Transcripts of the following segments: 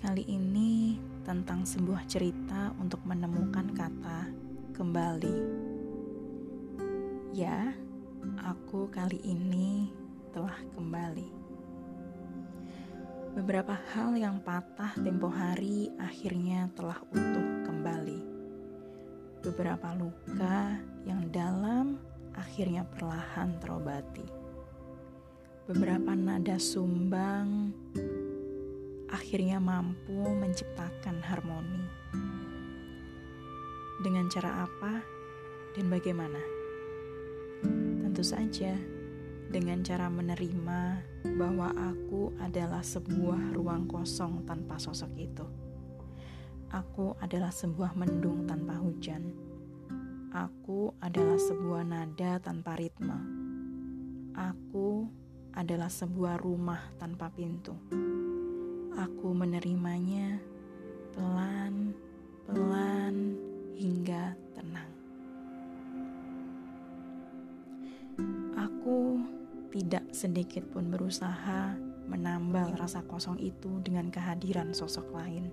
kali ini tentang sebuah cerita untuk menemukan kata kembali. Ya, aku kali ini telah kembali. Beberapa hal yang patah tempo hari akhirnya telah utuh kembali. Beberapa luka yang dalam akhirnya perlahan terobati. Beberapa nada sumbang akhirnya mampu menciptakan harmoni. Dengan cara apa dan bagaimana? Tentu saja dengan cara menerima bahwa aku adalah sebuah ruang kosong tanpa sosok itu. Aku adalah sebuah mendung tanpa hujan. Aku adalah sebuah nada tanpa ritme. Aku adalah sebuah rumah tanpa pintu. Aku menerimanya pelan-pelan hingga tenang. Aku tidak sedikit pun berusaha menambal rasa kosong itu dengan kehadiran sosok lain.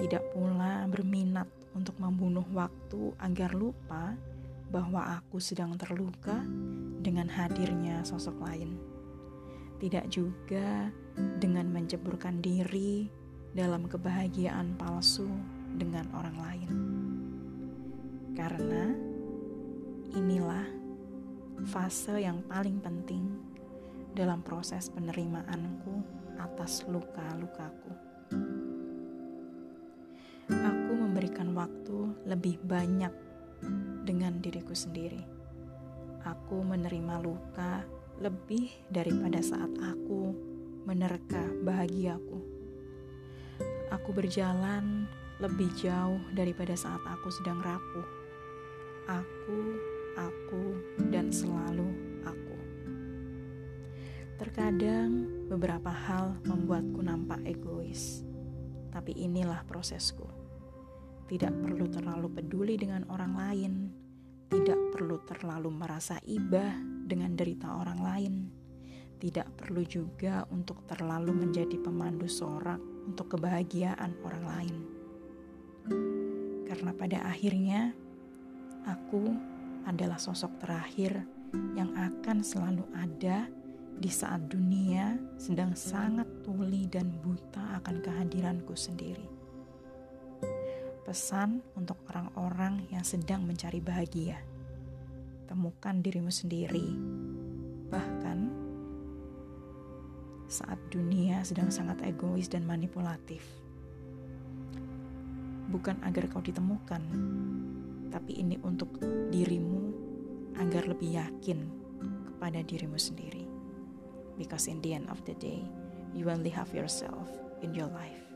Tidak pula berminat untuk membunuh waktu agar lupa bahwa aku sedang terluka dengan hadirnya sosok lain tidak juga dengan menceburkan diri dalam kebahagiaan palsu dengan orang lain. Karena inilah fase yang paling penting dalam proses penerimaanku atas luka-lukaku. Aku memberikan waktu lebih banyak dengan diriku sendiri. Aku menerima luka lebih daripada saat aku menerka bahagiaku. Aku berjalan lebih jauh daripada saat aku sedang rapuh. Aku, aku, dan selalu aku. Terkadang beberapa hal membuatku nampak egois, tapi inilah prosesku. Tidak perlu terlalu peduli dengan orang lain tidak perlu terlalu merasa ibah dengan derita orang lain. Tidak perlu juga untuk terlalu menjadi pemandu sorak untuk kebahagiaan orang lain. Karena pada akhirnya, aku adalah sosok terakhir yang akan selalu ada di saat dunia sedang sangat tuli dan buta akan kehadiranku sendiri pesan untuk orang-orang yang sedang mencari bahagia. Temukan dirimu sendiri, bahkan saat dunia sedang sangat egois dan manipulatif. Bukan agar kau ditemukan, tapi ini untuk dirimu agar lebih yakin kepada dirimu sendiri. Because in the end of the day, you only have yourself in your life.